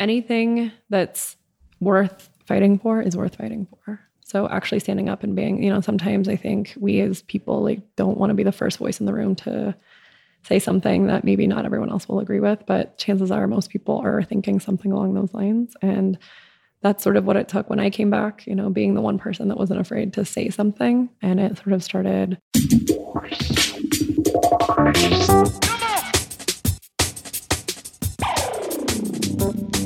anything that's worth fighting for is worth fighting for. So actually standing up and being, you know, sometimes I think we as people like don't want to be the first voice in the room to say something that maybe not everyone else will agree with, but chances are most people are thinking something along those lines. And that's sort of what it took when I came back, you know, being the one person that wasn't afraid to say something. And it sort of started.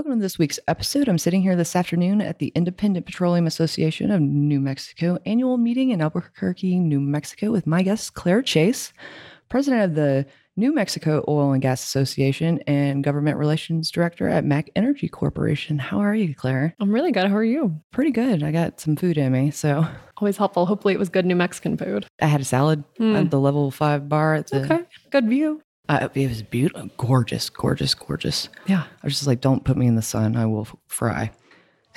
Welcome to this week's episode. I'm sitting here this afternoon at the Independent Petroleum Association of New Mexico annual meeting in Albuquerque, New Mexico, with my guest, Claire Chase, president of the New Mexico Oil and Gas Association and Government Relations Director at Mack Energy Corporation. How are you, Claire? I'm really good. How are you? Pretty good. I got some food in me, so Always helpful. Hopefully, it was good New Mexican food. I had a salad Hmm. at the level five bar at the. Okay. Good view. Uh, it was beautiful, gorgeous, gorgeous, gorgeous. Yeah. I was just like, don't put me in the sun. I will fry.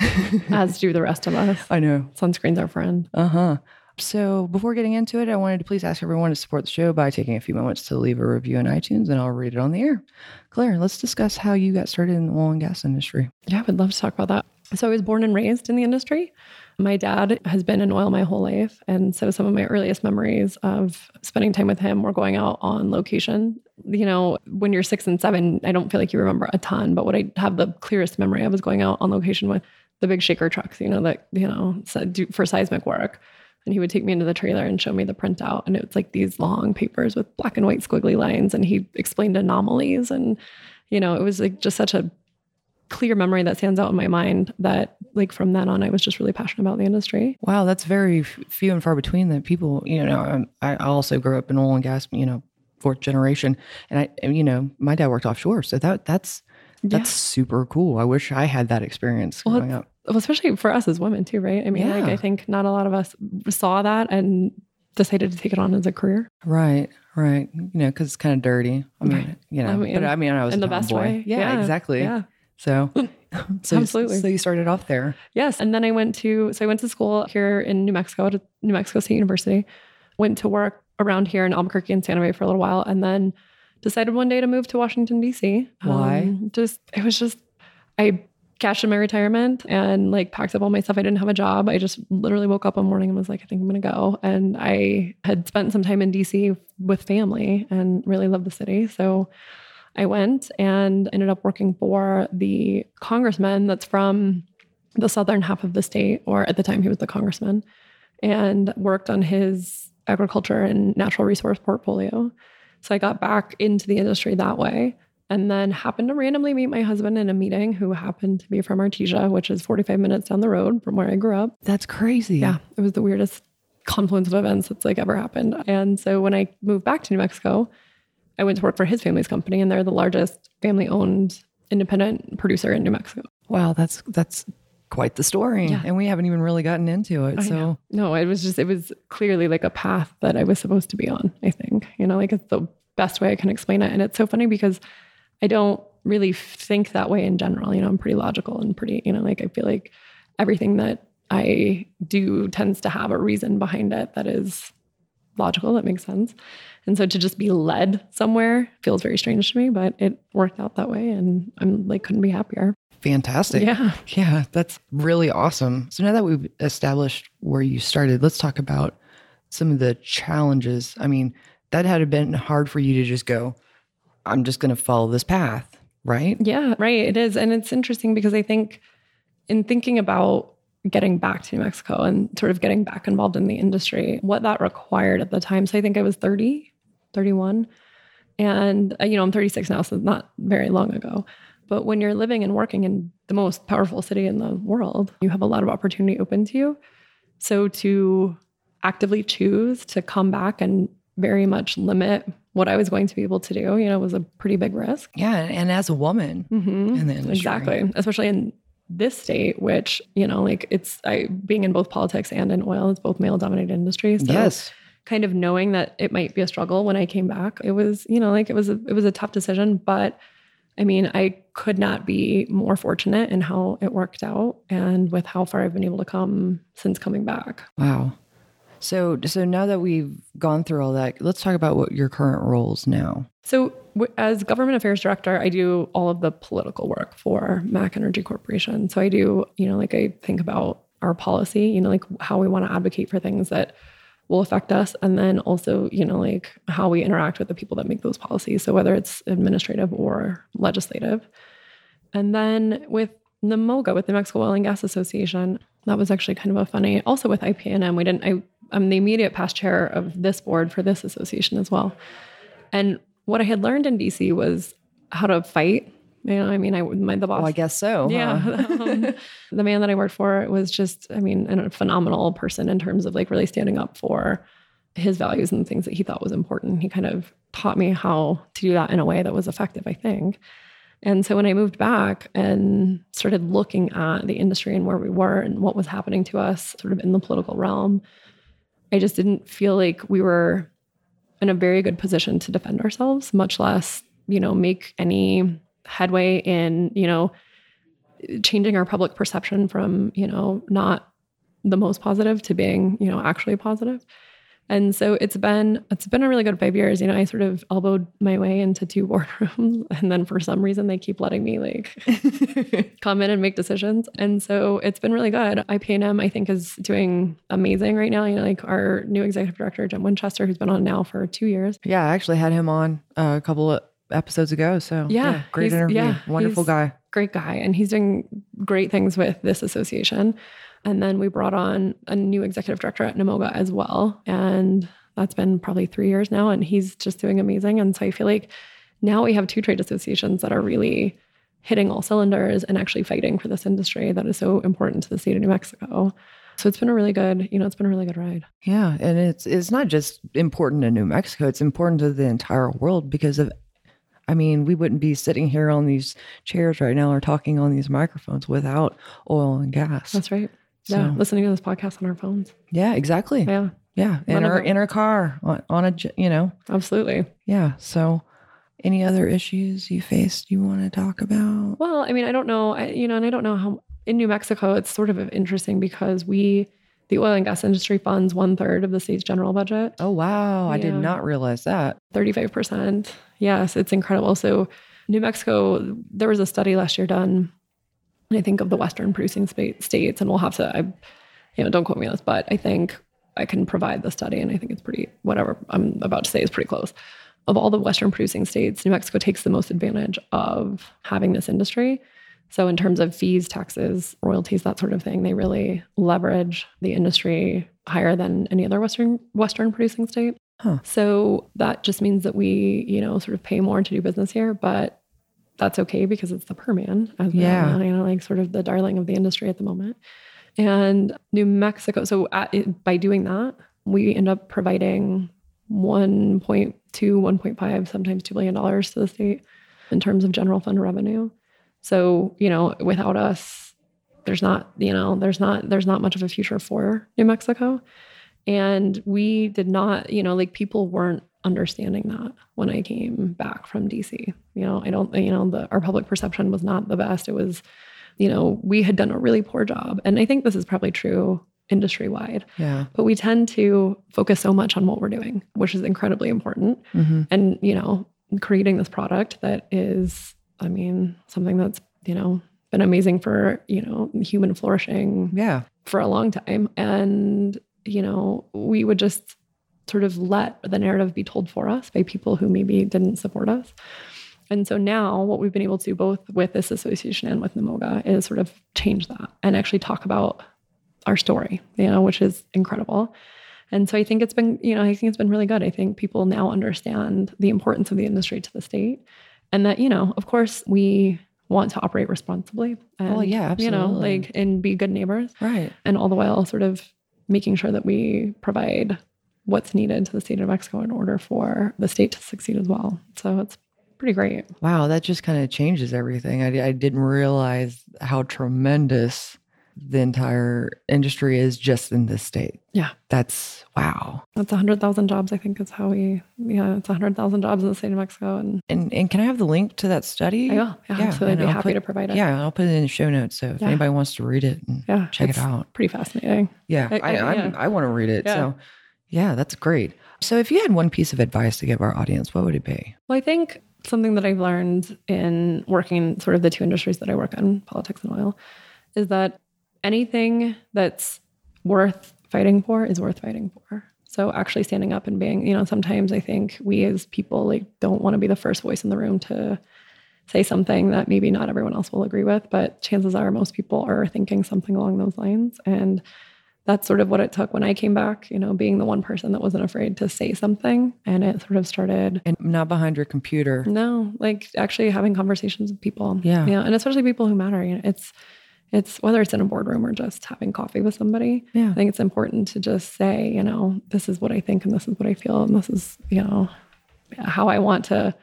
As do the rest of us. I know. Sunscreen's our friend. Uh huh. So before getting into it, I wanted to please ask everyone to support the show by taking a few moments to leave a review on iTunes, and I'll read it on the air. Claire, let's discuss how you got started in the oil and gas industry. Yeah, I would love to talk about that. So I was born and raised in the industry. My dad has been in oil my whole life. And so some of my earliest memories of spending time with him were going out on location. You know, when you're six and seven, I don't feel like you remember a ton, but what I have the clearest memory of is going out on location with the big shaker trucks, you know, that, you know, for seismic work. And he would take me into the trailer and show me the printout. And it was like these long papers with black and white squiggly lines. And he explained anomalies. And, you know, it was like just such a clear memory that stands out in my mind that like from then on I was just really passionate about the industry. Wow, that's very few and far between that people, you know, um, I also grew up in oil and gas, you know, fourth generation. And I, and, you know, my dad worked offshore. So that that's, that's super cool. I wish I had that experience Well, growing up. Well, especially for us as women too, right? I mean, like I think not a lot of us saw that and decided to take it on as a career. Right, right. You know, because it's kind of dirty. I mean, Right. you know, I mean, but I mean, I was in the best tomboy. way. Yeah, exactly. Yeah. So, so Absolutely. So you started off there. Yes. And then I went to, so I went to school here in New Mexico at New Mexico State University, went to work around here in Albuquerque and Santa Fe for a little while, and then decided one day to move to Washington, D.C. Why? Um, just, it was just, I cashed in my retirement and like packed up all my stuff. I didn't have a job. I just literally woke up one morning and was like, I think I'm going to go. And I had spent some time in DC with family and really loved the city. So I went and ended up working for the congressman that's from the southern half of the state, or at the time he was the congressman, and worked on his agriculture and natural resource portfolio. So I got back into the industry that way. And then happened to randomly meet my husband in a meeting who happened to be from Artesia, which is 45 minutes down the road from where I grew up. That's crazy. Yeah, it was the weirdest confluence of events that's like ever happened. And so when I moved back to New Mexico, I went to work for his family's company, and they're the largest family-owned independent producer in New Mexico. Wow, that's that's quite the story. Yeah. And we haven't even really gotten into it. I so know. no, it was just it was clearly like a path that I was supposed to be on. I think you know, like it's the best way I can explain it, and it's so funny because I don't really think that way in general. You know, I'm pretty logical and pretty you know, like I feel like everything that I do tends to have a reason behind it that is logical, that makes sense. And so to just be led somewhere feels very strange to me, but it worked out that way and I'm like couldn't be happier. fantastic. Yeah. Yeah, that's really awesome. So now that we've established where you started, let's talk about some of the challenges. I mean, that had been hard for you to just go, I'm just going to follow this path, right? Yeah, right. It is. And it's interesting because I think in thinking about getting back to New Mexico and sort of getting back involved in the industry, what that required at the time. So I think I was 30, 31. And, uh, you know, I'm 36 now, so not very long ago. But when you're living and working in the most powerful city in the world, you have a lot of opportunity open to you. So to actively choose to come back and very much limit what I was going to be able to do, you know, was a pretty big risk. Yeah. And as a woman Mhm. in the industry. Exactly. Especially in this state, which, you know, like it's I being in both politics and in oil, it's both male dominated industries. So Yes. kind of knowing that it might be a struggle when I came back, it was, you know, like it was a it was a tough decision. But I mean, I could not be more fortunate in how it worked out and with how far I've been able to come since coming back. Wow. So, so now that we've gone through all that, let's talk about what your current roles now. So, as government affairs director, I do all of the political work for Mack Energy Corporation. So, I do, you know, like I think about our policy, you know, like how we want to advocate for things that will affect us. And then also, you know, like how we interact with the people that make those policies. So, whether it's administrative or legislative. And then with NMOGA, with the Mexico Oil and Gas Association, that was actually kind of a funny. Also with IPNM, we didn't. I, I'm the immediate past chair of this board for this association as well. And what I had learned in DC was how to fight. You know, I mean, I my the boss. Well, I guess so. huh? Yeah. um, the man that I worked for was just, I mean, a phenomenal person in terms of like really standing up for his values and the things that he thought was important. He kind of taught me how to do that in a way that was effective, I think. And so when I moved back and started looking at the industry and where we were and what was happening to us sort of in the political realm, I just didn't feel like we were in a very good position to defend ourselves, much less, you know, make any headway in, you know, changing our public perception from, you know, not the most positive to being, you know, actually positive. And so it's been it's been a really good five years. You know, I sort of elbowed my way into two boardrooms, and then for some reason they keep letting me like come in and make decisions. And so it's been really good. IPNM I think is doing amazing right now. You know, like our new executive director Jim Winchester, who's been on now for two years. Yeah, I actually had him on uh, a couple of episodes ago. So Yeah, great interview. yeah, Wonderful guy. great guy and he's doing great things with this association. And then we brought on a new executive director at NMOGA as well. And that's been probably three years now. And he's just doing amazing. And so I feel like now we have two trade associations that are really hitting all cylinders and actually fighting for this industry that is so important to the state of New Mexico. So it's been a really good, you know, it's been a really good ride. Yeah, and it's it's not just important to New Mexico; it's important to the entire world because of. I mean, we wouldn't be sitting here on these chairs right now or talking on these microphones without oil and gas. That's right. Yeah. So- Listening to this podcast on our phones. yeah, exactly. Yeah, Yeah, in None our in our car on, on a you know absolutely. yeah. So, any other issues you faced you want to talk about? Well, I mean, I don't know, I, you know, and I don't know how in New Mexico it's sort of interesting because we, the oil and gas industry funds one third of the state's general budget, Oh wow, I did not realize that. 35%. Yes, it's incredible. So, New Mexico, there was a study last year done, I think, of the Western producing states, and we'll have to, I, you know, don't quote me on this, but I think I can provide the study, and I think it's pretty, whatever I'm about to say is pretty close. Of all the Western producing states, New Mexico takes the most advantage of having this industry. So, in terms of fees, taxes, royalties, that sort of thing, they really leverage the industry higher than any other Western Western producing state. Huh. So that just means that we, you know, sort of pay more to do business here, but that's okay because it's the Permian, as Yeah. you know, like sort of the darling of the industry at the moment. And New Mexico, so uh, at, by doing that, we end up providing 1.2, 1.5, sometimes $2 billion to the state in terms of general fund revenue. So, you know, without us, there's not, you know, there's not, there's not much of a future for New Mexico. And we did not, you know, like people weren't understanding that when I came back from DC. You know, I don't, you know, the, our public perception was not the best. It was, you know, we had done a really poor job. And I think this is probably true industry wide, Yeah. but we tend to focus so much on what we're doing, which is incredibly important. hmm And, you know, creating this product that is, I mean, something that's, you know, been amazing for, you know, human flourishing Yeah. for a long time. And, you know, we would just sort of let the narrative be told for us by people who maybe didn't support us. And so now what we've been able to do both with this association and with NMOGA is sort of change that and actually talk about our story, you know, which is incredible. And so I think it's been, you know, I think it's been really good. I think people now understand the importance of the industry to the state and that, you know, of course we want to operate responsibly and, Well, yeah, absolutely. you know, like, and be good neighbors Right. and all the while sort of making sure that we provide what's needed to the state of Mexico in order for the state to succeed as well. So it's pretty great. Wow, that just kind of changes everything. I, I didn't realize how tremendous the entire industry is just in this state. Yeah. That's wow. That's 100,000 jobs, I think is how we, yeah, it's 100,000 jobs in the state of Mexico. And, And and can I have the link to that study? I will. Yeah, absolutely. I'd be happy put- to provide it. Yeah, I'll put it in the show notes. So if Yeah. anybody wants to read it, and Yeah. check it out. Pretty fascinating. Yeah, I- I, I- yeah. I want to read it. Yeah. So yeah, that's great. So if you had one piece of advice to give our audience, what would it be? Well, I think something that I've learned in working sort of the two industries that I work in, politics and oil, is that anything that's worth fighting for is worth fighting for. So actually standing up and being, you know, sometimes I think we as people like don't want to be the first voice in the room to say something that maybe not everyone else will agree with, but chances are most people are thinking something along those lines. And that's sort of what it took when I came back, you know, being the one person that wasn't afraid to say something. And it sort of started And not behind your computer. no, like actually having conversations with people. Yeah. Yeah. And especially people who matter. You know, it's it's whether it's in a boardroom or just having coffee with somebody. Yeah. I think it's important to just say, you know, this is what I think and this is what I feel and this is, you know, how I want to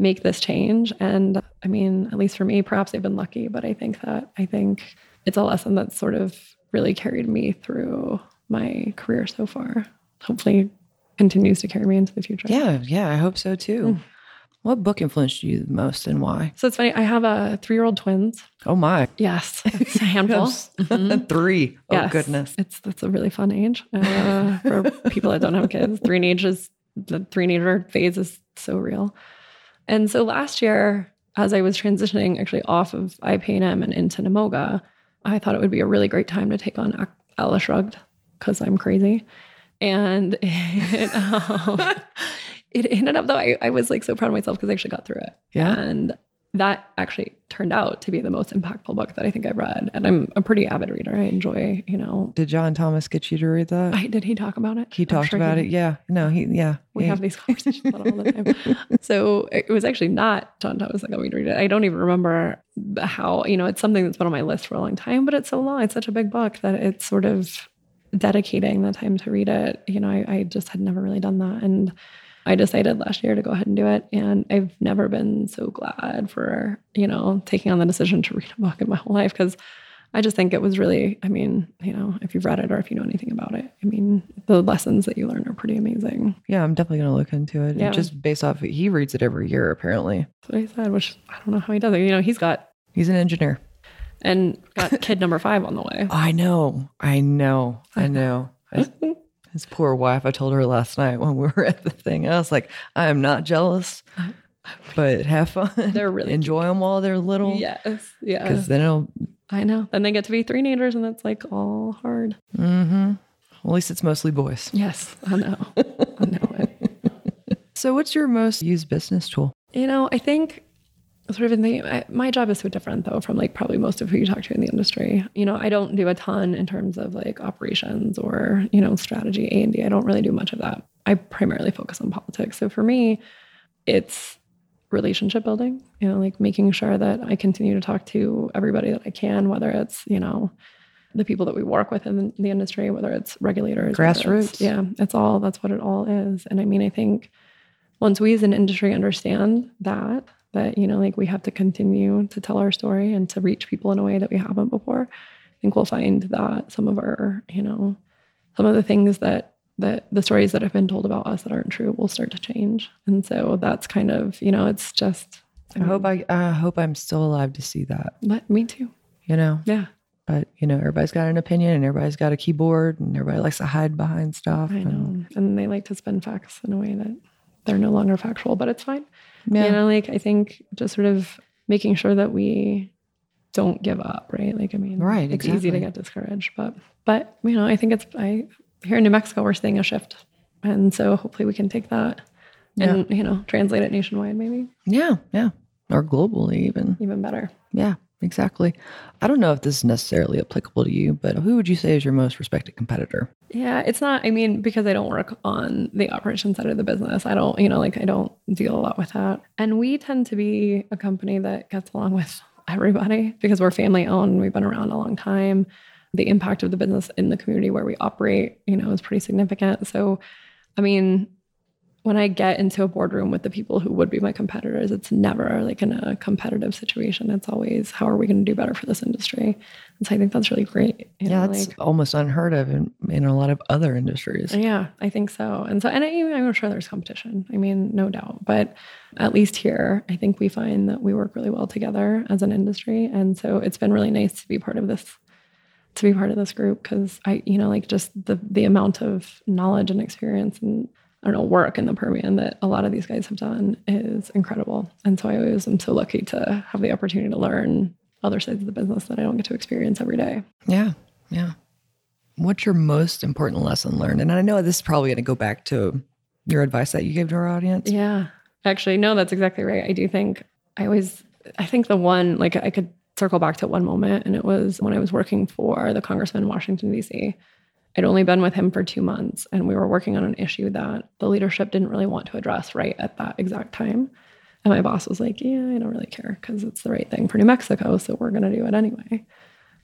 make this change. And I mean, at least for me, perhaps I've been lucky, but I think that I think it's a lesson that's sort of really carried me through my career so far. Hopefully continues to carry me into the future. Yeah, yeah, I hope so too. Mm. What book influenced you the most and why? So it's funny. I have a three-year-old twins. Oh my. Yes, it's a handful. Mhm. Three. Oh Yes. goodness. it's that's a really fun age uh, for people that don't have kids. Three is the three-nager phase is so real. And so last year, as I was transitioning actually off of IPNM and into NMOGA, I thought it would be a really great time to take on Atlas Shrugged because I'm crazy. And it, um, it ended up though, I, I was like so proud of myself because I actually got through it. Yeah. And that actually turned out to be the most impactful book that I think I've read. And I'm a pretty avid reader. I enjoy, you know, Did John Thomas get you to read that? I, did he talk about it? he I'm talked sure about he- it. Yeah. No, he yeah. We yeah. have these conversations about all the time. so it was actually not John Thomas that got me to read it. I don't even remember how, you know, it's something that's been on my list for a long time, but it's so long. It's such a big book that it's sort of dedicating the time to read it. You know, I, I just had never really done that. And I decided last year to go ahead and do it. And I've never been so glad for, you know, taking on the decision to read a book in my whole life because I just think it was really, I mean, you know, if you've read it or if you know anything about it, I mean, the lessons that you learn are pretty amazing. Yeah, I'm definitely gonna look into it. Yeah. Just based off he reads it every year, apparently. That's what he said, which I don't know how he does it. You know, he's got He's an engineer. and got kid number five on the way. I know. I know. I know. I- his poor wife, I told her last night when we were at the thing, I was like, I am not jealous, but have fun. They're really enjoy them while they're little. Yes, yeah, Because then it'll, I know. Then they get to be three teenagers, and it's like all hard. mm-hmm. Well, at least it's mostly boys. Yes, I know. I know it. So, what's your most used business tool? You know, I think sort of in the I, my job is so different though from like probably most of who you talk to in the industry. You know, I don't do a ton in terms of like operations or you know strategy A and D. I don't really do much of that. I primarily focus on politics. So for me, it's relationship building. You know, like making sure that I continue to talk to everybody that I can, whether it's you know the people that we work with in the industry, whether it's regulators, whether it's- Grassroots. Yeah, it's all that's what it all is. And I mean, I think once we as an industry understand that that you know like we have to continue to tell our story and to reach people in a way that we haven't before. I think we'll find that some of our you know some of the things that that the stories that have been told about us that aren't true will start to change. And so that's kind of you know it's just I hope I, I hope I'm still alive to see that. but me too. You know, yeah. But you know, everybody's got an opinion and everybody's got a keyboard and everybody likes to hide behind stuff. i and- know. And they like to spin facts in a way that they're no longer factual but it's fine Yeah. you know like i think just sort of making sure that we don't give up right? Like i mean Right, it's easy to get discouraged but but you know i think it's i here in new mexico we're seeing a shift. And so hopefully we can take that and you know translate it nationwide maybe. Yeah, yeah, or globally even. even better. Yeah, exactly. I don't know if this is necessarily applicable to you, but who would you say is your most respected competitor? yeah it's not i mean because i don't work on the operation side of the business i don't you know like i don't deal a lot with that and we tend to be a company that gets along with everybody because we're family owned we've been around a long time the impact of the business in the community where we operate you know is pretty significant so I mean, when I get into a boardroom with the people who would be my competitors, it's never like in a competitive situation. It's always how are we going to do better for this industry? And so I think that's really great. yeah, know, that's like, almost unheard of in, in a lot of other industries. Yeah, I think so. And so, and I, I'm sure there's competition. I mean, no doubt. But at least here, I think we find that we work really well together as an industry. And so it's been really nice to be part of this to be part of this group because I, you know, like just the the amount of knowledge and experience and I don't know, work in the Permian that a lot of these guys have done is incredible. And so I always am so lucky to have the opportunity to learn other sides of the business that I don't get to experience every day. Yeah. Yeah. What's your most important lesson learned? And I know this is probably going to go back to your advice that you gave to our audience. Yeah. Actually, no, that's exactly right. I do think I always, I think the one, like I could circle back to one moment, and it was when I was working for the congressman in Washington, D.C. I'd only been with him for two months, and we were working on an issue that the leadership didn't really want to address right at that exact time. And my boss was like, Yeah, I don't really care because it's the right thing for New Mexico. So we're going to do it anyway.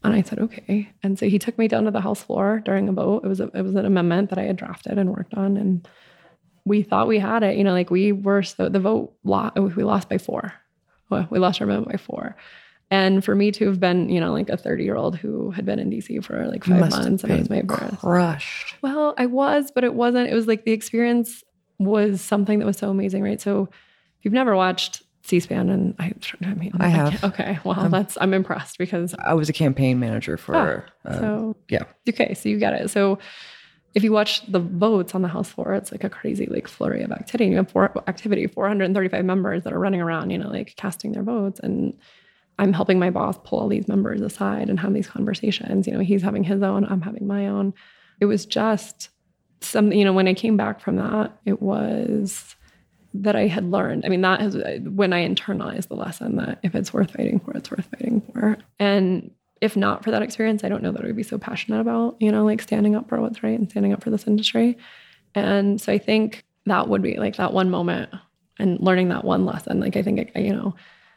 And I said, Okay. And so he took me down to the House floor during a vote. It was, a, it was an amendment that I had drafted and worked on. And we thought we had it. You know, like we were, so the vote, we lost by four. We lost our amendment by four. And for me to have been, you know, like a 30 year old who had been in DC for like five months and it was my birth. Crushed. Well, I was, but it wasn't. It was like the experience was something that was so amazing, right? So if you've never watched C-SPAN, and I, I mean, I have. I okay, well, um, that's I'm impressed because I was a campaign manager for. Oh, uh, so yeah. Okay, so you get it. So if you watch the votes on the House floor, it's like a crazy like flurry of activity. You have four, activity, 435 members that are running around, you know, like casting their votes and I'm helping my boss pull all these members aside and have these conversations. You know, he's having his own, I'm having my own. It was just some, you know, when I came back from that, it was that I had learned. I mean, that is when I internalized the lesson that if it's worth fighting for, it's worth fighting for. And if not for that experience, I don't know that I would be so passionate about, you know, like standing up for what's right and standing up for this industry. And so I think that would be like that one moment and learning that one lesson. Like, I think, you know,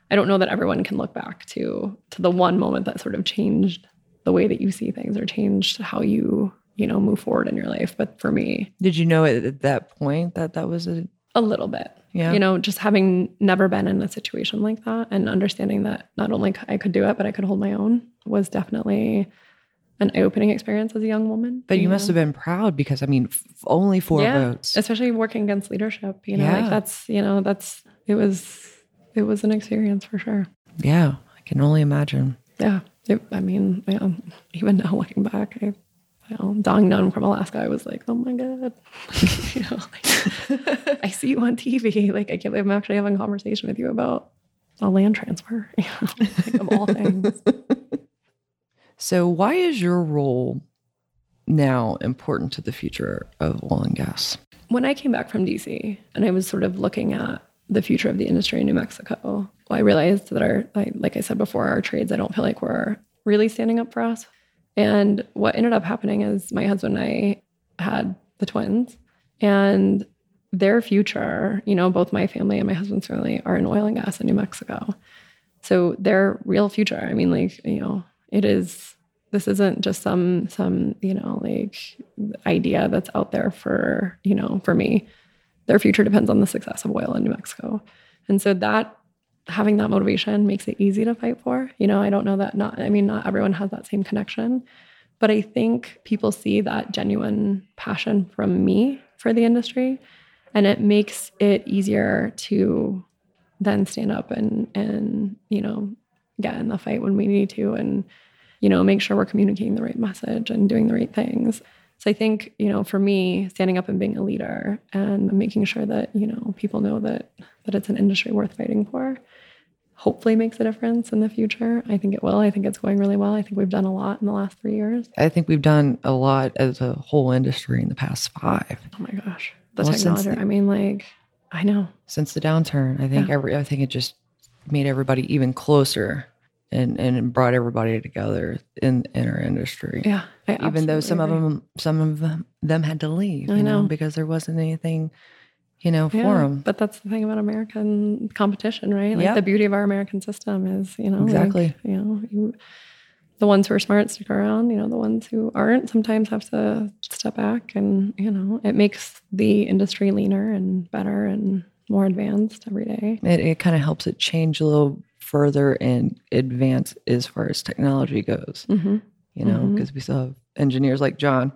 I don't know that everyone can look back to to the one moment that sort of changed the way that you see things or changed how you you know move forward in your life. But for me, did you know at that point that that was a a little bit? Yeah, you know, just having never been in a situation like that and understanding that not only I could do it, but I could hold my own was definitely an eye-opening experience as a young woman. But you, you must know? have been proud because I mean, f- only four yeah, votes, especially working against leadership. You know, yeah. like that's you know that's it was it was an experience for sure. Yeah, I can only imagine. Yeah, it, I mean, yeah, even now looking back, I, you um, know, Don Young from Alaska, I was like, oh my god, you know, like, I see you on TV. Like, I can't believe I'm actually having a conversation with you about a land transfer, you know, like, of all things. So, why is your role now important to the future of oil and gas? When I came back from DC and I was sort of looking at the future of the industry in New Mexico. I realized that our, like I said before, our trades, I don't feel like we're really standing up for us. And what ended up happening is my husband and I had the twins, and their future, you know, both my family and my husband's family are in oil and gas in New Mexico. So their real future, I mean, like, you know, it is this isn't just some some, you know, like idea that's out there for, you know, for me their future depends on the success of oil in New Mexico. And so that having that motivation makes it easy to fight for. You know, I don't know that not I mean not everyone has that same connection, but I think people see that genuine passion from me for the industry and it makes it easier to then stand up and and you know get in the fight when we need to and you know make sure we're communicating the right message and doing the right things so I think, you know, for me, standing up and being a leader and making sure that, you know, people know that that it's an industry worth fighting for hopefully makes a difference in the future. I think it will. I think it's going really well. I think we've done a lot in the last three years. I think we've done a lot as a whole industry in the past five. Oh my gosh. The well, technology. The, I mean, like, I know. Since the downturn, I think yeah. every I think it just made everybody even closer and and brought everybody together in in our industry. Yeah, even though some agree. of them some of them, them had to leave, I know. know. because there wasn't anything, you know, for yeah, them. But that's the thing about American competition, right? Like yeah. the beauty of our American system is, you know, exactly. Like, you know, you the ones who are smart stick around. You know, the ones who aren't sometimes have to step back, and you know, it makes the industry leaner and better and more advanced every day. It, it kind of helps it change a little further and advance as far as technology goes. Mm-hmm. You know, because we still have engineers like John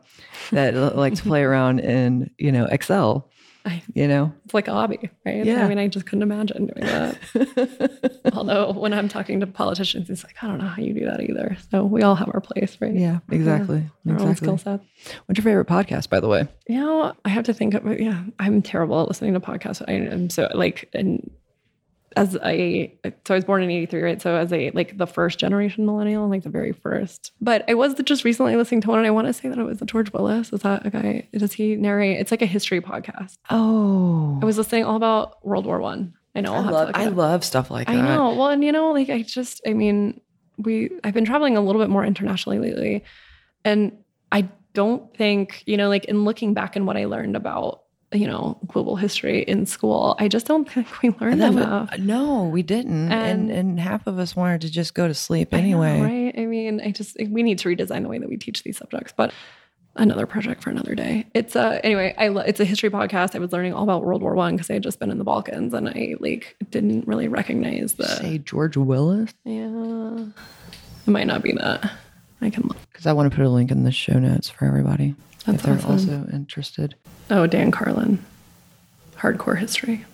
that like to play around in you know Excel. I- You know, It's like a hobby, right? Yeah. I mean, I just couldn't imagine doing that. Although when I'm talking to politicians, it's like, I don't know how you do that either. So we all have our place, right? yeah, exactly, own exactly. skill sets. What's your favorite podcast, by the way? You know, I have to think of yeah, I'm terrible at listening to podcasts. I am so like and as a so I was born in 83, right? So as a like the first generation millennial, like the very first. But I was just recently listening to one and I want to say that it was the George Willis. Is that a guy? Does he narrate? It's like a history podcast. Oh, I was listening all about World War One. I. know I I'll have to love, I love stuff like that. I know. Well, and you know, like I just, I mean, we, I've been traveling a little bit more internationally lately, and I don't think, you know, like in looking back and what I learned about, you know, global history in school, I just don't think we learned that enough. wa- no, we didn't, and, And- and half of us wanted to just go to sleep I know, anyway. right? I mean, I just we need to redesign the way that we teach these subjects, but. Another project for another day. It's a anyway. I lo- it's a history podcast. I was learning all about World War One because I had just been in the Balkans and I like didn't really recognize the Say George Willis, Yeah. It might not be that. I can look. because I want to put a link in the show notes for everybody That's if they're awesome. also interested. Oh, Dan Carlin. Hardcore history.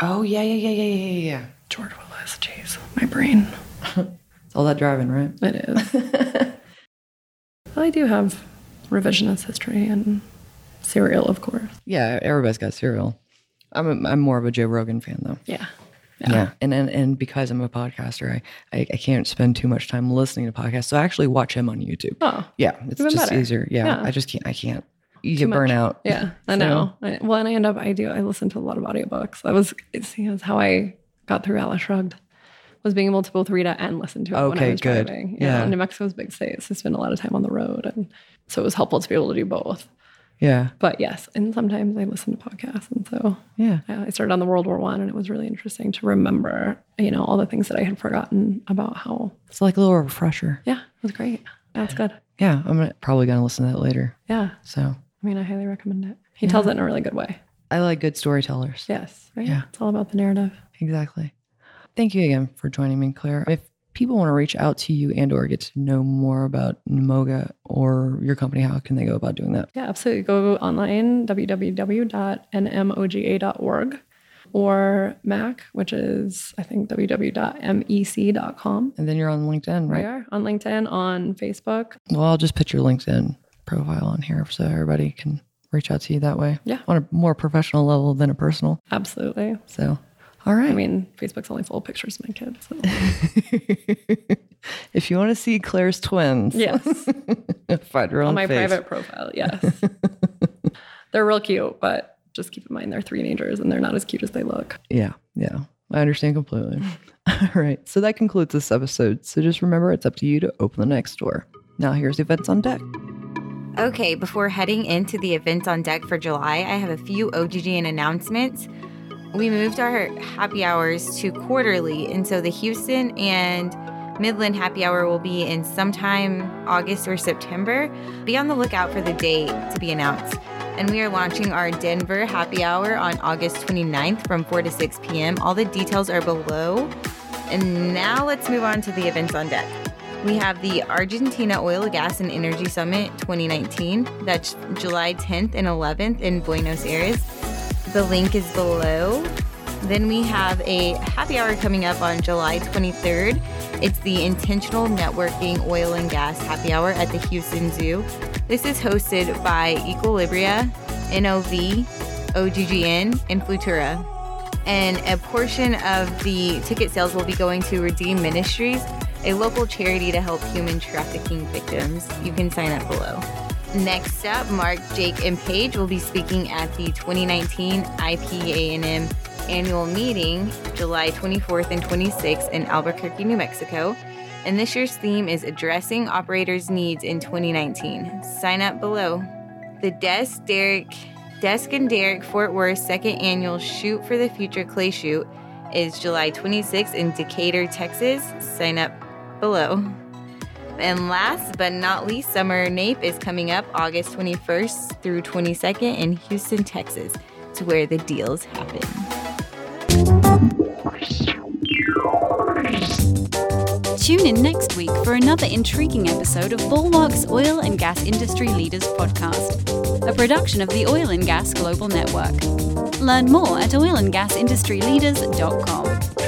Oh yeah, yeah, yeah, yeah, yeah, yeah. George Willis. Jeez. My brain. It's all that driving, right? It is. well, I do have revisionist history and serial, of course. Yeah, everybody's got cereal. I'm a, I'm more of a Joe Rogan fan though. Yeah. Yeah. And, and and because I'm a podcaster, I, I I can't spend too much time listening to podcasts. So I actually watch him on YouTube. Oh, Yeah, it's just better. easier. Yeah, Yeah. I just can't. I can't. You get burnt out. yeah. I So- know. I, well, and I end up, I do, I listen to a lot of audiobooks. That was, it's, you know, how I got through Atlas Shrugged. Was being able to both read it and listen to it when I Okay, was good. driving. You Yeah. New Mexico's a big state, so I spend a lot of time on the road, and so it was helpful to be able to do both. Yeah, But yes, and sometimes I listen to podcasts, and so yeah. I started on the World War One, and it was really interesting to remember, you know, all the things that I had forgotten about how. It's like a little refresher. Yeah, it was great. That's good. Yeah, I'm probably gonna listen to that later. Yeah, So I mean, I highly recommend it. He tells it in a really good way. I like good storytellers. Yes, right. Yeah. it's all about the narrative. Exactly. Thank you again for joining me, Claire. If people want to reach out to you and or get to know more about NMOGA or your company, how can they go about doing that? Yeah, absolutely. Go online, www.nmoga.org or Mack, which is, I think, www.mec.com. And then you're on LinkedIn, We are on LinkedIn, on Facebook. Well, I'll just put your LinkedIn profile on here so everybody can reach out to you that way. Yeah. On a more professional level than a personal. Absolutely. So, all right. I mean, Facebook's only full of pictures of my kids. So. if you want to see Claire's twins, Yes, find her on on my face. private profile. Yes. they're real cute, but just keep in mind they're three teenagers and they're not as cute as they look. Yeah, yeah. I understand completely. All right. So that concludes this episode. So just remember it's up to you to open the next door. Now here's events on deck. Okay, before heading into the events on deck for July, I have a few OGGN announcements. We moved our happy hours to quarterly, and so the Houston and Midland happy hour will be in sometime August or September. Be on the lookout for the date to be announced. And we are launching our Denver happy hour on August 29th from 4 to 6 p.m. All the details are below. And now let's move on to the events on deck. We have the Argentina Oil, Gas, and Energy Summit 2019. That's July 10th and 11th in Buenos Aires. The link is below. Then we have a happy hour coming up on July 23rd. It's the Intentional Networking Oil and Gas Happy Hour at the Houston Zoo. This is hosted by Equilibria, NOV, OGGN, and Flutura. And a portion of the ticket sales will be going to Redeem Ministries, a local charity to help human trafficking victims. You can sign up below. Next up, Mark, Jake, and Paige will be speaking at the 2019 IPANM annual meeting, July 24th and 26th in Albuquerque, New Mexico. And this year's theme is Addressing Operators' Needs in 2019. Sign up below. The Desk Derrick Desk and Derrick Fort Worth second annual Shoot for the Future Clay Shoot is July 26th in Decatur, Texas. Sign up below. And last but not least, Summer NAPE is coming up August 21st through 22nd in Houston, Texas. To where the deals happen. Tune in next week for another intriguing episode of Bulwark's Oil and Gas Industry Leaders Podcast, a production of the Oil and Gas Global Network. Learn more at oilandgasindustryleaders.com.